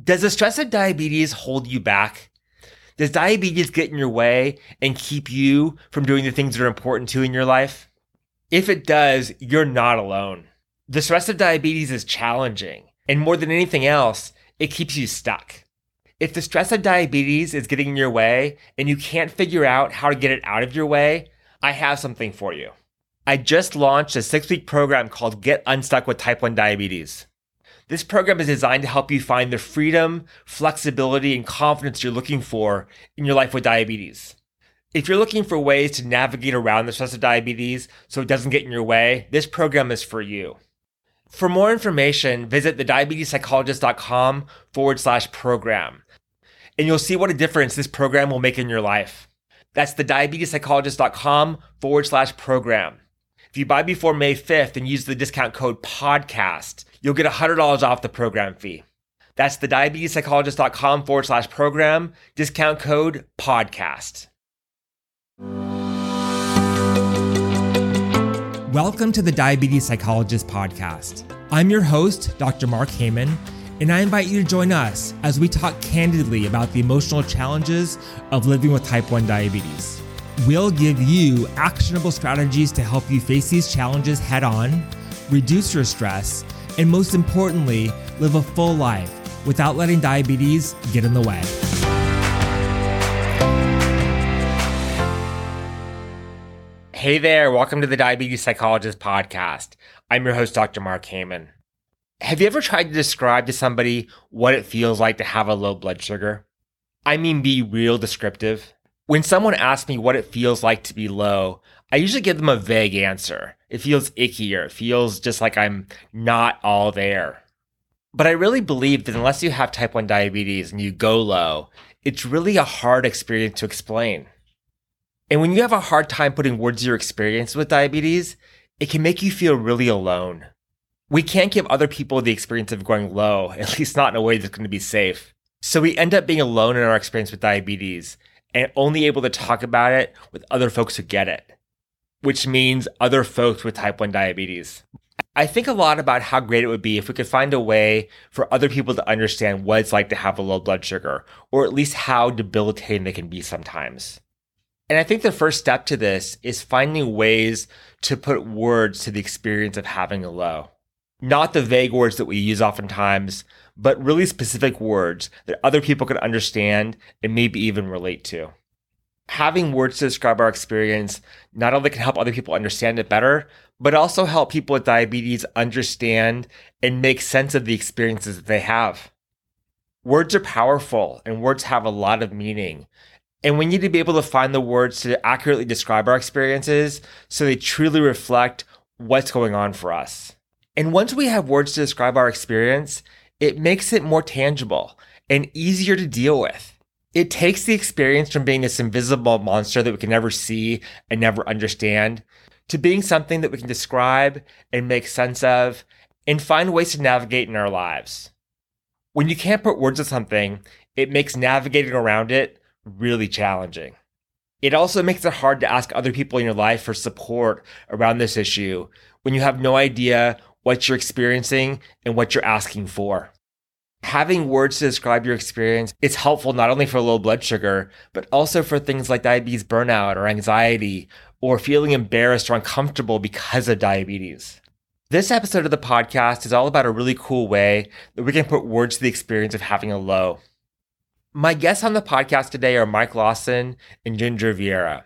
Does the stress of diabetes hold you back? Does diabetes get in your way and keep you from doing the things that are important to you in your life? If it does, you're not alone. The stress of diabetes is challenging, and more than anything else, it keeps you stuck. If the stress of diabetes is getting in your way and you can't figure out how to get it out of your way, I have something for you. I just launched a six week program called Get Unstuck with Type 1 Diabetes. This program is designed to help you find the freedom, flexibility, and confidence you're looking for in your life with diabetes. If you're looking for ways to navigate around the stress of diabetes so it doesn't get in your way, this program is for you. For more information, visit thediabetespsychologist.com forward slash program, and you'll see what a difference this program will make in your life. That's thediabetespsychologist.com forward slash program. If you buy before May 5th and use the discount code PODCAST, you'll get $100 off the program fee. That's the diabetespsychologist.com forward slash program, discount code podcast. Welcome to the Diabetes Psychologist Podcast. I'm your host, Dr. Mark Heyman, and I invite you to join us as we talk candidly about the emotional challenges of living with type 1 diabetes. We'll give you actionable strategies to help you face these challenges head on, reduce your stress, and most importantly, live a full life without letting diabetes get in the way. Hey there, welcome to the Diabetes Psychologist Podcast. I'm your host, Dr. Mark Heyman. Have you ever tried to describe to somebody what it feels like to have a low blood sugar? I mean, be real descriptive. When someone asks me what it feels like to be low, I usually give them a vague answer. It feels icky or it feels just like I'm not all there. But I really believe that unless you have type 1 diabetes and you go low, it's really a hard experience to explain. And when you have a hard time putting words to your experience with diabetes, it can make you feel really alone. We can't give other people the experience of going low, at least not in a way that's going to be safe. So we end up being alone in our experience with diabetes and only able to talk about it with other folks who get it, which means other folks with type 1 diabetes. I think a lot about how great it would be if we could find a way for other people to understand what it's like to have a low blood sugar, or at least how debilitating they can be sometimes. And I think the first step to this is finding ways to put words to the experience of having a low. Not the vague words that we use oftentimes, but really specific words that other people can understand and maybe even relate to. Having words to describe our experience not only can help other people understand it better, but also help people with diabetes understand and make sense of the experiences that they have. Words are powerful and words have a lot of meaning. And we need to be able to find the words to accurately describe our experiences so they truly reflect what's going on for us. And once we have words to describe our experience, it makes it more tangible and easier to deal with. It takes the experience from being this invisible monster that we can never see and never understand to being something that we can describe and make sense of and find ways to navigate in our lives. When you can't put words to something, it makes navigating around it really challenging. It also makes it hard to ask other people in your life for support around this issue when you have no idea what you're experiencing and what you're asking for. Having words to describe your experience is helpful not only for low blood sugar, but also for things like diabetes burnout or anxiety or feeling embarrassed or uncomfortable because of diabetes. This episode of the podcast is all about a really cool way that we can put words to the experience of having a low. My guests on the podcast today are Mike Lawson and Ginger Vieira.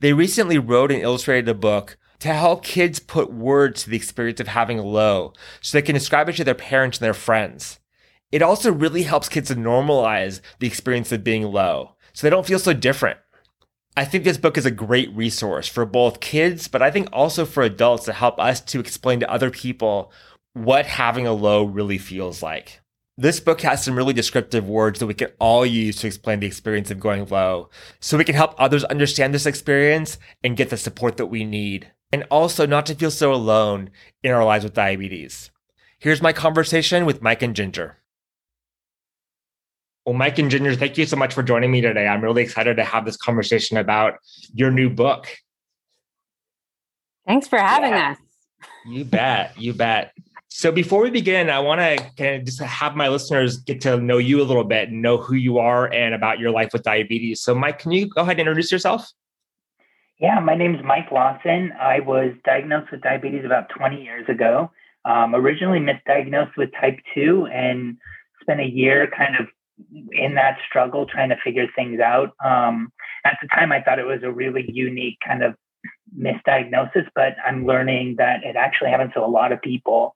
They recently wrote and illustrated a book to help kids put words to the experience of having a low so they can describe it to their parents and their friends. It also really helps kids to normalize the experience of being low so they don't feel so different. I think this book is a great resource for both kids, but I think also for adults to help us to explain to other people what having a low really feels like. This book has some really descriptive words that we can all use to explain the experience of going low, so we can help others understand this experience and get the support that we need, and also not to feel so alone in our lives with diabetes. Here's my conversation with Mike and Ginger. Well, Mike and Ginger, thank you so much for joining me today. I'm really excited to have this conversation about your new book. Thanks for having yeah. us. You bet. You bet. So before we begin, I want to kind of just have my listeners get to know you a little bit and know who you are and about your life with diabetes. So, Mike, can you go ahead and introduce yourself? Yeah, my name is Mike Lawson. I was diagnosed with diabetes about 20 years ago. Um, originally misdiagnosed with type 2 and spent a year kind of in that struggle trying to figure things out. Um, at the time, I thought it was a really unique kind of misdiagnosis, but I'm learning that it actually happens to a lot of people.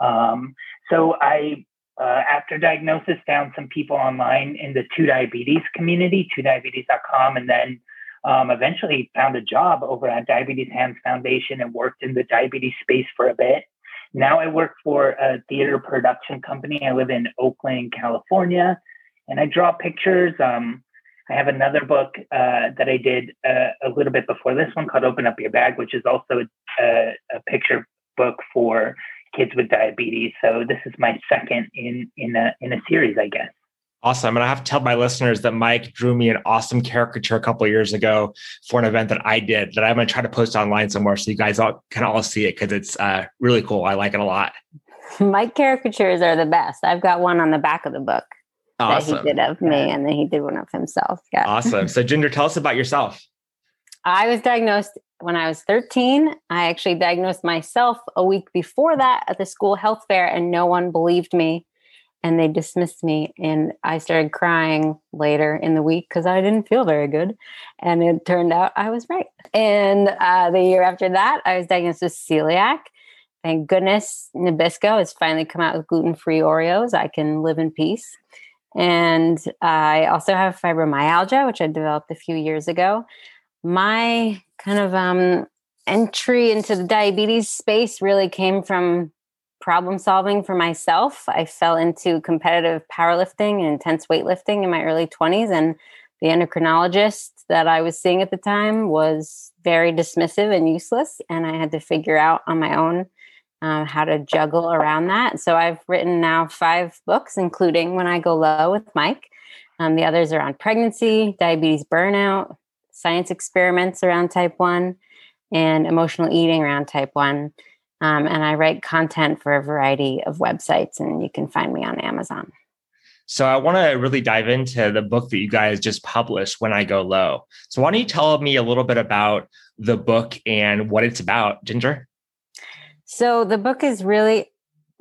Um, so I, uh, after diagnosis, found some people online in the TuDiabetes community, tudiabetes.com, and then um, eventually found a job over at Diabetes Hands Foundation and worked in the diabetes space for a bit. Now I work for a theater production company. I live in Oakland, California, and I draw pictures. Um, I have another book uh, that I did uh, a little bit before this one called Open Up Your Bag, which is also a, a picture book for kids with diabetes. So this is my second in in a in a series, I guess. Awesome. And I have to tell my listeners that Mike drew me an awesome caricature a couple years ago for an event that I did that I'm going to try to post online somewhere so you guys all can all see it because it's uh, really cool. I like it a lot. My caricatures are the best. I've got one on the back of the book awesome. that he did of me, and then he did one of himself. Yeah. Awesome. So, Ginger, tell us about yourself. I was diagnosed when I was 13. I actually diagnosed myself a week before that at the school health fair, and no one believed me. And they dismissed me. And I started crying later in the week because I didn't feel very good. And it turned out I was right. And uh, the year after that, I was diagnosed with celiac. Thank goodness Nabisco has finally come out with gluten free Oreos. I can live in peace. And I also have fibromyalgia, which I developed a few years ago my kind of um, entry into the diabetes space really came from problem solving for myself. I fell into competitive powerlifting and intense weightlifting in my early 20s, and the endocrinologist that I was seeing at the time was very dismissive and useless. And I had to figure out on my own uh, how to juggle around that. So I've written now five books, including When I Go Low with Mike. Um, the others are on pregnancy, diabetes burnout, science experiments around type 1 and emotional eating around type 1. Um, and I write content for a variety of websites, and you can find me on Amazon. So I want to really dive into the book that you guys just published, When I Go Low. So why don't you tell me a little bit about the book and what it's about, Ginger? So the book is really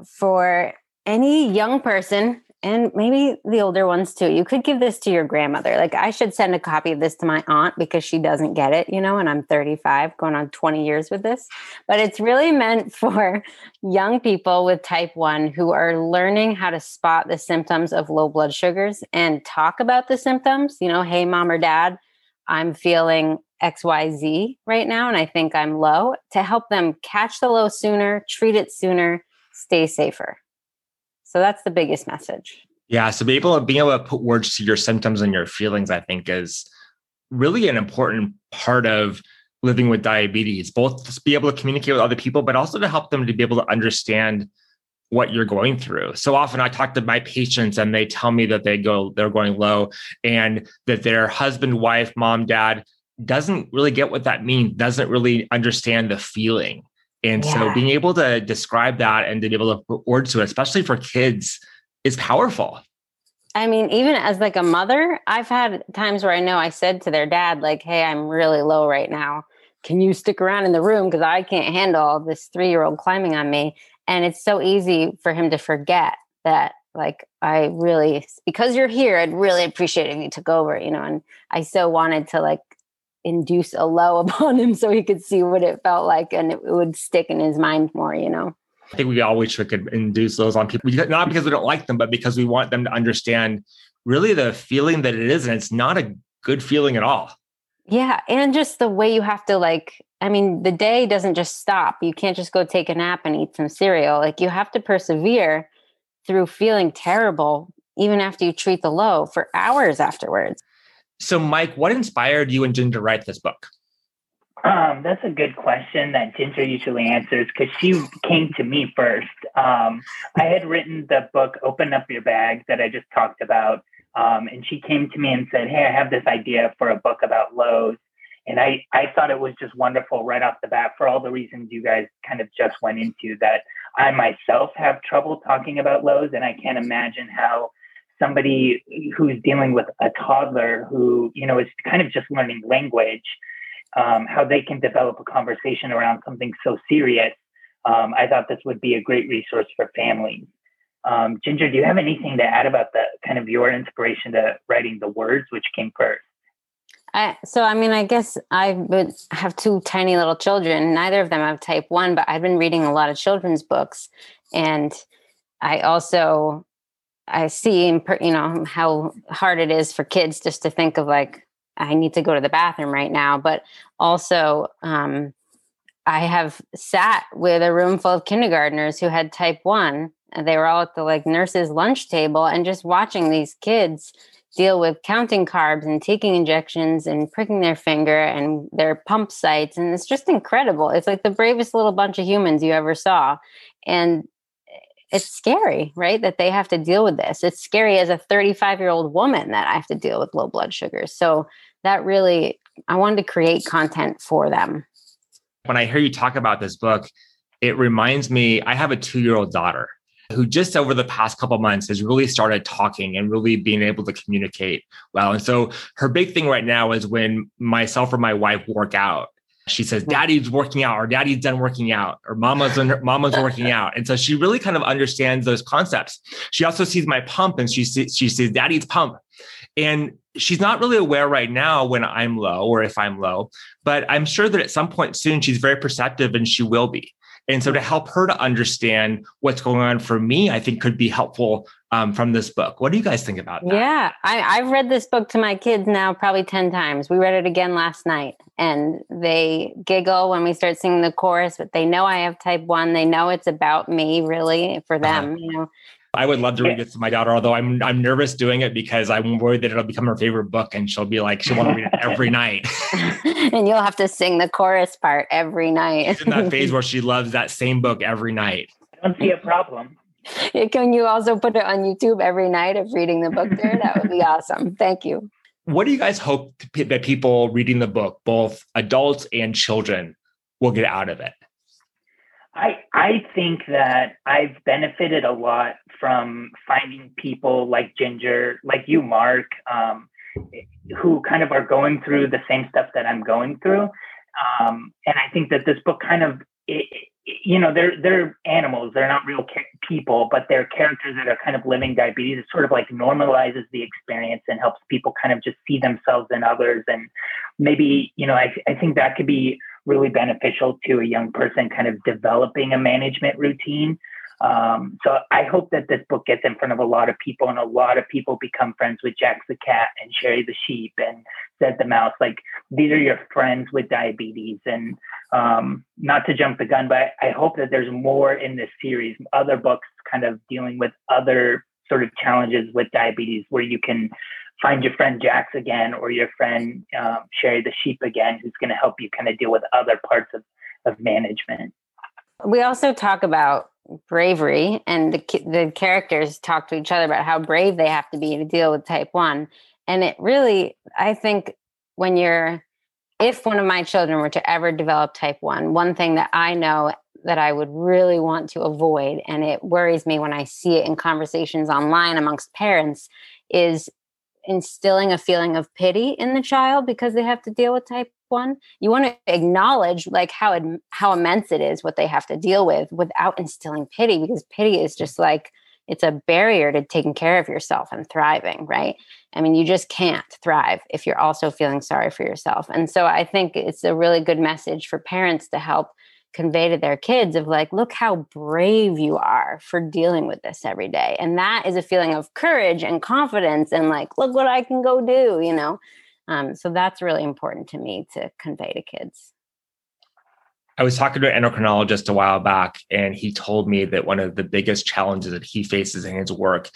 for any young person and maybe the older ones too. You could give this to your grandmother. Like I should send a copy of this to my aunt because she doesn't get it, you know, and I'm 35 going on 20 years with this. But it's really meant for young people with type 1 who are learning how to spot the symptoms of low blood sugars and talk about the symptoms, you know, hey mom or dad, I'm feeling XYZ right now and I think I'm low to help them catch the low sooner, treat it sooner, stay safer. So that's the biggest message. Yeah. So be able to being able to put words to your symptoms and your feelings, I think, is really an important part of living with diabetes, both to be able to communicate with other people, but also to help them to be able to understand what you're going through. So often I talk to my patients and they tell me that they go, they're going low and that their husband, wife, mom, dad doesn't really get what that means, doesn't really understand the feeling. And yeah. so being able to describe that and to be able to put words to it, especially for kids, is powerful. I mean, even as like a mother, I've had times where I know I said to their dad, like, hey, I'm really low right now. Can you stick around in the room? Because I can't handle this three year old climbing on me. And it's so easy for him to forget that, like, I really, because you're here, I'd really appreciate if you took over, you know. And I so wanted to like induce a low upon him so he could see what it felt like and it would stick in his mind more, you know. I think we always we could induce those on people, not because we don't like them, but because we want them to understand really the feeling that it is. And it's not a good feeling at all. Yeah. And just the way you have to, like, I mean, the day doesn't just stop. You can't just go take a nap and eat some cereal. Like, you have to persevere through feeling terrible, even after you treat the low for hours afterwards. So, Mike, what inspired you and Ginger to write this book? Um, that's a good question that Ginger usually answers because she came to me first. Um, I had written the book "Open Up Your Bag" that I just talked about, um, and she came to me and said, "Hey, I have this idea for a book about lows." And I, I thought it was just wonderful right off the bat for all the reasons you guys kind of just went into that I myself have trouble talking about lows, and I can't imagine how somebody who's dealing with a toddler who you know is kind of just learning language um, how they can develop a conversation around something so serious um, i thought this would be a great resource for families. Um, ginger do you have anything to add about the kind of your inspiration to writing the words which came first? I, so I mean, I guess I would have two tiny little children. Neither of them have type one, but I've been reading a lot of children's books, and I also I see, you know, how hard it is for kids just to think of like, I need to go to the bathroom right now. But also, um, I have sat with a room full of kindergartners who had type one, and they were all at the like nurse's lunch table and just watching these kids deal with counting carbs and taking injections and pricking their finger and their pump sites. And it's just incredible. It's like the bravest little bunch of humans you ever saw. And it's scary, right? That they have to deal with this. It's scary as a 35 year old woman that I have to deal with low blood sugars. So that really, I wanted to create content for them. When I hear you talk about this book, it reminds me I have a two year old daughter who just over the past couple months has really started talking and really being able to communicate well. And so her big thing right now is when myself or my wife work out, she says daddy's working out or daddy's done working out or mama's mama's working out. And so she really kind of understands those concepts. She also sees my pump and she sees she sees daddy's pump. And she's not really aware right now when i'm low or if i'm low but i'm sure that at some point soon she's very perceptive and she will be. And so to help her to understand what's going on for me, I think could be helpful um, from this book. What do you guys think about that? Yeah, I, I've read this book to my kids now probably 10 times. We read it again last night and they giggle when we start singing the chorus, but they know I have type one. They know it's about me really for uh-huh. them, uh-huh. you know. I would love to read this to my daughter, although I'm I'm nervous doing it because I'm worried that it'll become her favorite book and she'll be like she'll want to read it every night. and you'll have to sing the chorus part every night. She's in that phase where she loves that same book every night. I don't see a problem. Can you also put it on YouTube every night of reading the book there? That would be awesome. Thank you. What do you guys hope that people reading the book, both adults and children, will get out of it? I I think that I've benefited a lot from finding people like Ginger, like you, Mark, um, who kind of are going through the same stuff that I'm going through. Um, and I think that this book kind of, it, you know, they're they're animals. They're not real people, but they're characters that are kind of living diabetes. It sort of like normalizes the experience and helps people kind of just see themselves in others. And maybe, you know, I I think that could be really beneficial to a young person kind of developing a management routine. Um, so I hope that this book gets in front of a lot of people and a lot of people become friends with Jax the cat and Sherry the sheep and Zed the mouse. Like these are your friends with diabetes. And um, not to jump the gun, but I hope that there's more in this series, other books kind of dealing with other sort of challenges with diabetes where you can find your friend Jax again or your friend um, Sherry the sheep again, who's going to help you kind of deal with other parts of, of management. We also talk about bravery, and the, the characters talk to each other about how brave they have to be to deal with type 1. And it really, I think, when you're, if one of my children were to ever develop type 1, one thing that I know that I would really want to avoid, and it worries me when I see it in conversations online amongst parents, is instilling a feeling of pity in the child because they have to deal with type 1 you want to acknowledge like how how immense it is what they have to deal with without instilling pity because pity is just like it's a barrier to taking care of yourself and thriving right i mean you just can't thrive if you're also feeling sorry for yourself. And so i think it's a really good message for parents to help convey to their kids of like look how brave you are for dealing with this every day. And that is a feeling of courage and confidence and like look what i can go do you know? Um, so that's really important to me to convey to kids. I was talking to an endocrinologist a while back, and he told me that one of the biggest challenges that he faces in his work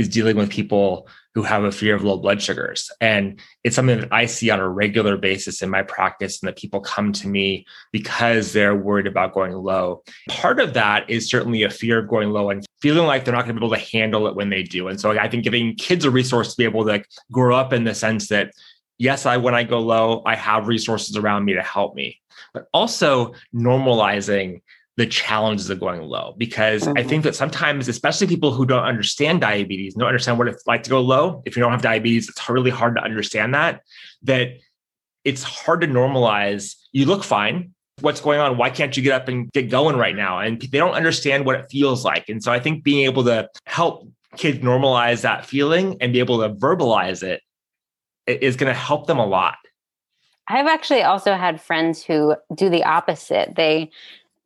is dealing with people who have a fear of low blood sugars. And it's something that I see on a regular basis in my practice, and that people come to me because they're worried about going low. Part of that is certainly a fear of going low and feeling like they're not going to be able to handle it when they do. And so I think giving kids a resource to be able to grow up in the sense that, yes, I when I go low, I have resources around me to help me, but also normalizing the challenges of going low because mm-hmm. I think that sometimes, especially people who don't understand diabetes, don't understand what it's like to go low. If you don't have diabetes, it's really hard to understand that. That it's hard to normalize. You look fine. What's going on? Why can't you get up and get going right now? And they don't understand what it feels like. And so I think being able to help kids normalize that feeling and be able to verbalize it is going to help them a lot. I've actually also had friends who do the opposite. They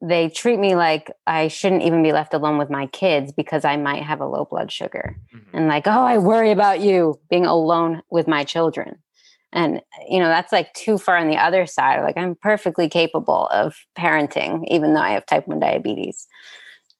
they treat me like I shouldn't even be left alone with my kids because I might have a low blood sugar. Mm-hmm. And like, oh, I worry about you being alone with my children. And, you know, that's like too far on the other side. Like, I'm perfectly capable of parenting, even though I have type 1 diabetes.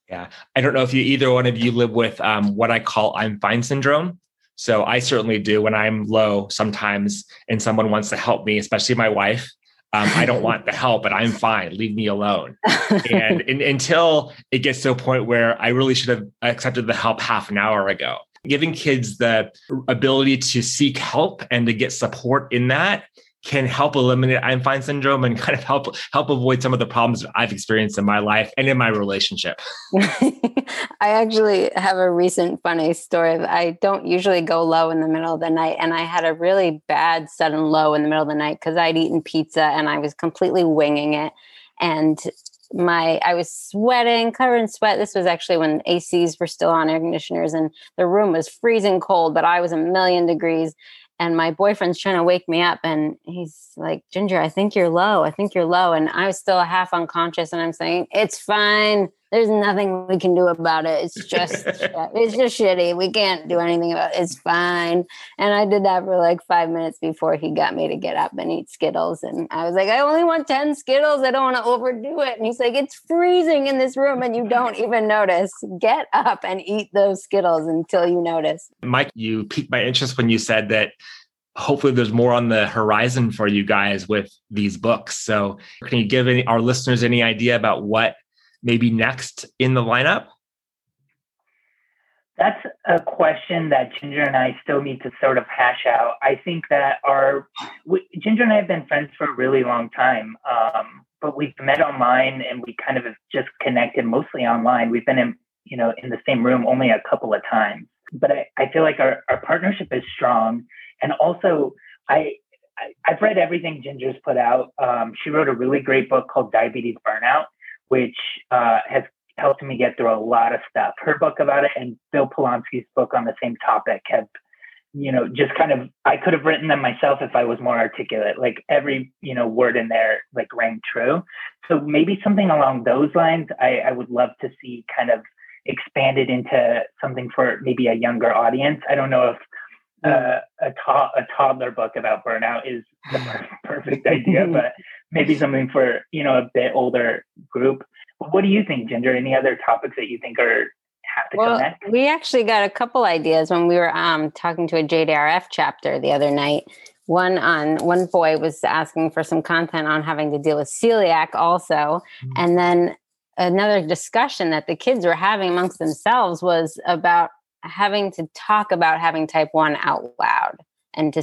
Yeah. I don't know if you either one of you live with um, what I call I'm fine syndrome. So I certainly do when I'm low sometimes and someone wants to help me, especially my wife. Um, I don't want the help, but I'm fine. Leave me alone. and, and until it gets to a point where I really should have accepted the help half an hour ago. Giving kids the ability to seek help and to get support in that can help eliminate I'm fine syndrome and kind of help help avoid some of the problems I've experienced in my life and in my relationship. I actually have a recent funny story. I don't usually go low in the middle of the night and I had a really bad sudden low in the middle of the night cuz I'd eaten pizza and I was completely winging it and my I was sweating, covered in sweat. This was actually when ACs were still on air conditioners and the room was freezing cold, but I was a million degrees and my boyfriend's trying to wake me up and he's like ginger i think you're low i think you're low and i was still half unconscious and i'm saying it's fine there's nothing we can do about it. It's just it's just shitty. We can't do anything about it. It's fine. And i did that for like five minutes before he got me to get up and eat skittles. And i was like i only want 10 skittles. I don't want to overdo it. And he's like it's freezing in this room and you don't even notice. Get up and eat those skittles until you notice. Mike you piqued my interest when you said that hopefully there's more on the horizon for you guys with these books. So can you give any, our listeners any idea about what maybe next in the lineup? That's a question that Ginger and I still need to sort of hash out. I think that our we, Ginger and I have been friends for a really long time, um, but we've met online and we kind of have just connected mostly online. We've been in you know in the same room only a couple of times, but I, I feel like our, our partnership is strong and also, I, I have read everything Ginger's put out. Um, she wrote a really great book called Diabetes Burnout, which uh, has helped me get through a lot of stuff. Her book about it and Bill Polonsky's book on the same topic have, you know, just kind of I could have written them myself if I was more articulate. Like every you know word in there like rang true. So maybe something along those lines. I, I would love to see kind of expanded into something for maybe a younger audience. I don't know if uh, a, to- a toddler book about burnout is the perfect idea, but maybe something for you know a bit older group. What do you think, Ginger? Any other topics that you think are have to well, connect? We actually got a couple ideas when we were um, talking to a JDRF chapter the other night. One on one boy was asking for some content on having to deal with celiac also, mm-hmm. and then another discussion that the kids were having amongst themselves was about having to talk about having type 1 out loud and to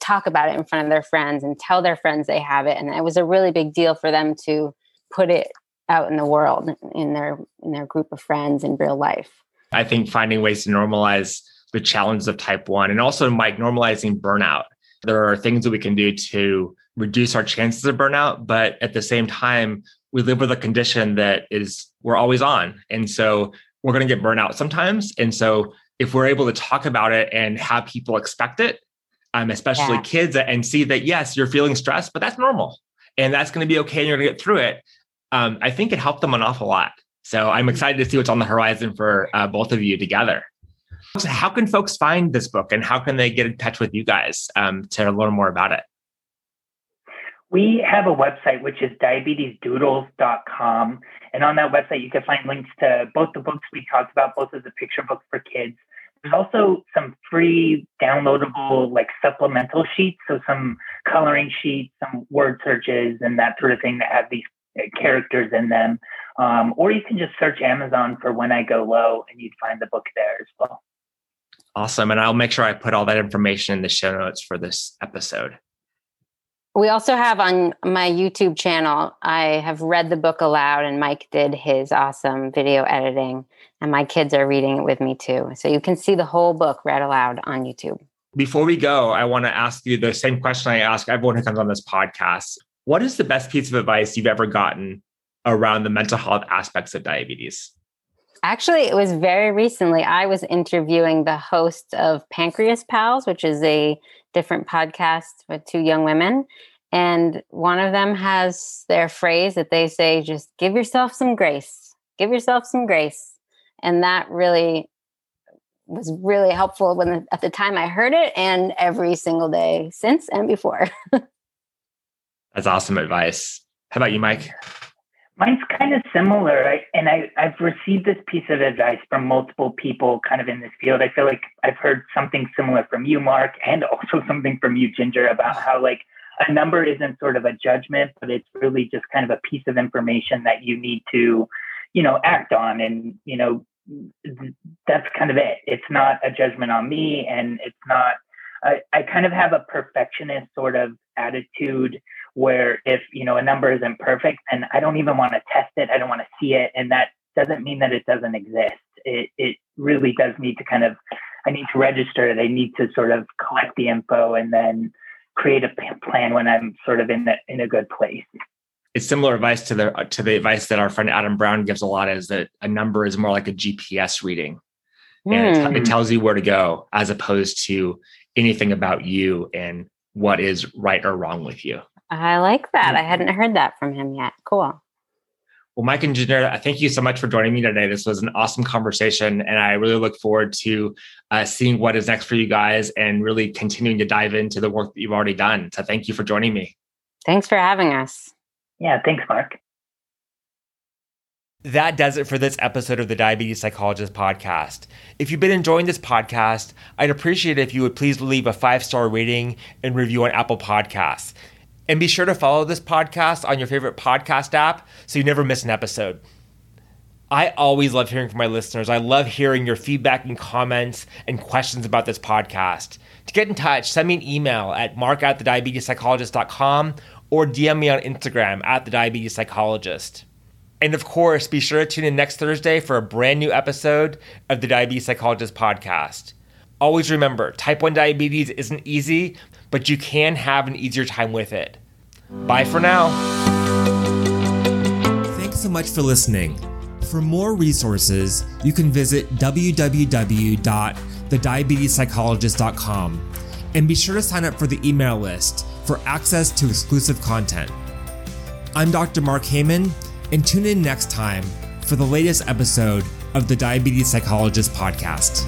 talk about it in front of their friends and tell their friends they have it and it was a really big deal for them to put it out in the world in their in their group of friends in real life i think finding ways to normalize the challenges of type 1 and also mike normalizing burnout there are things that we can do to reduce our chances of burnout but at the same time we live with a condition that is we're always on and so we're going to get burnout sometimes. And so if we're able to talk about it and have people expect it, um, especially yeah. kids, and see that yes, you're feeling stressed, but that's normal, and that's going to be okay, and you're going to get through it. Um, I think it helped them an awful lot. So I'm excited to see what's on the horizon for uh, both of you together. So how can folks find this book, and how can they get in touch with you guys um, to learn more about it? We have a website which is diabetesdoodles.com. And on that website, you can find links to both the books we talked about, both of the picture books for kids. There's also some free downloadable, like supplemental sheets. So some coloring sheets, some word searches, and that sort of thing that have these characters in them. Um, or you can just search Amazon for When I Go Low and you'd find the book there as well. Awesome. And I'll make sure I put all that information in the show notes for this episode. We also have on my YouTube channel, I have read the book aloud, and Mike did his awesome video editing, and my kids are reading it with me too. So you can see the whole book read aloud on YouTube. Before we go, I want to ask you the same question I ask everyone who comes on this podcast. What is the best piece of advice you've ever gotten around the mental health aspects of diabetes? Actually, it was very recently. I was interviewing the host of Pancreas Pals, which is a different podcast with two young women. And one of them has their phrase that they say, just give yourself some grace, give yourself some grace. And that really was really helpful when the, at the time I heard it and every single day since and before. That's awesome advice. How about you, Mike? Mine's kind of similar, and I, I've received this piece of advice from multiple people kind of in this field. I feel like I've heard something similar from you, Mark, and also something from you, Ginger, about how like a number isn't sort of a judgment, but it's really just kind of a piece of information that you need to, you know, act on. And, you know, that's kind of it. It's not a judgment on me, and it's not, I, I kind of have a perfectionist sort of attitude where if you know a number isn't perfect and i don't even want to test it i don't want to see it and that doesn't mean that it doesn't exist it, it really does need to kind of i need to register it i need to sort of collect the info and then create a plan when i'm sort of in the, in a good place it's similar advice to the to the advice that our friend adam brown gives a lot is that a number is more like a gps reading mm. and it, it hmm. tells you where to go as opposed to anything about you and what is right or wrong with you I like that. I hadn't heard that from him yet. Cool. Well, Mike and Ginger, thank you so much for joining me today. This was an awesome conversation, and I really look forward to uh, seeing what is next for you guys and really continuing to dive into the work that you've already done. So, thank you for joining me. Thanks for having us. Yeah, thanks, Mark. That does it for this episode of the Diabetes Psychologist podcast. If you've been enjoying this podcast, I'd appreciate it if you would please leave a five star rating and review on Apple Podcasts. And be sure to follow this podcast on your favorite podcast app so you never miss an episode. I always love hearing from my listeners. I love hearing your feedback and comments and questions about this podcast. To get in touch, send me an email at mark at thediabetespsychologist.com or DM me on Instagram at the diabetes psychologist. And of course, be sure to tune in next Thursday for a brand new episode of the Diabetes Psychologist podcast. Always remember, type 1 diabetes isn't easy, but you can have an easier time with it. Bye for now. Thanks so much for listening. For more resources, you can visit www.thediabetespsychologist.com and be sure to sign up for the email list for access to exclusive content. I'm Dr. Mark Heyman, and tune in next time for the latest episode of the Diabetes Psychologist podcast.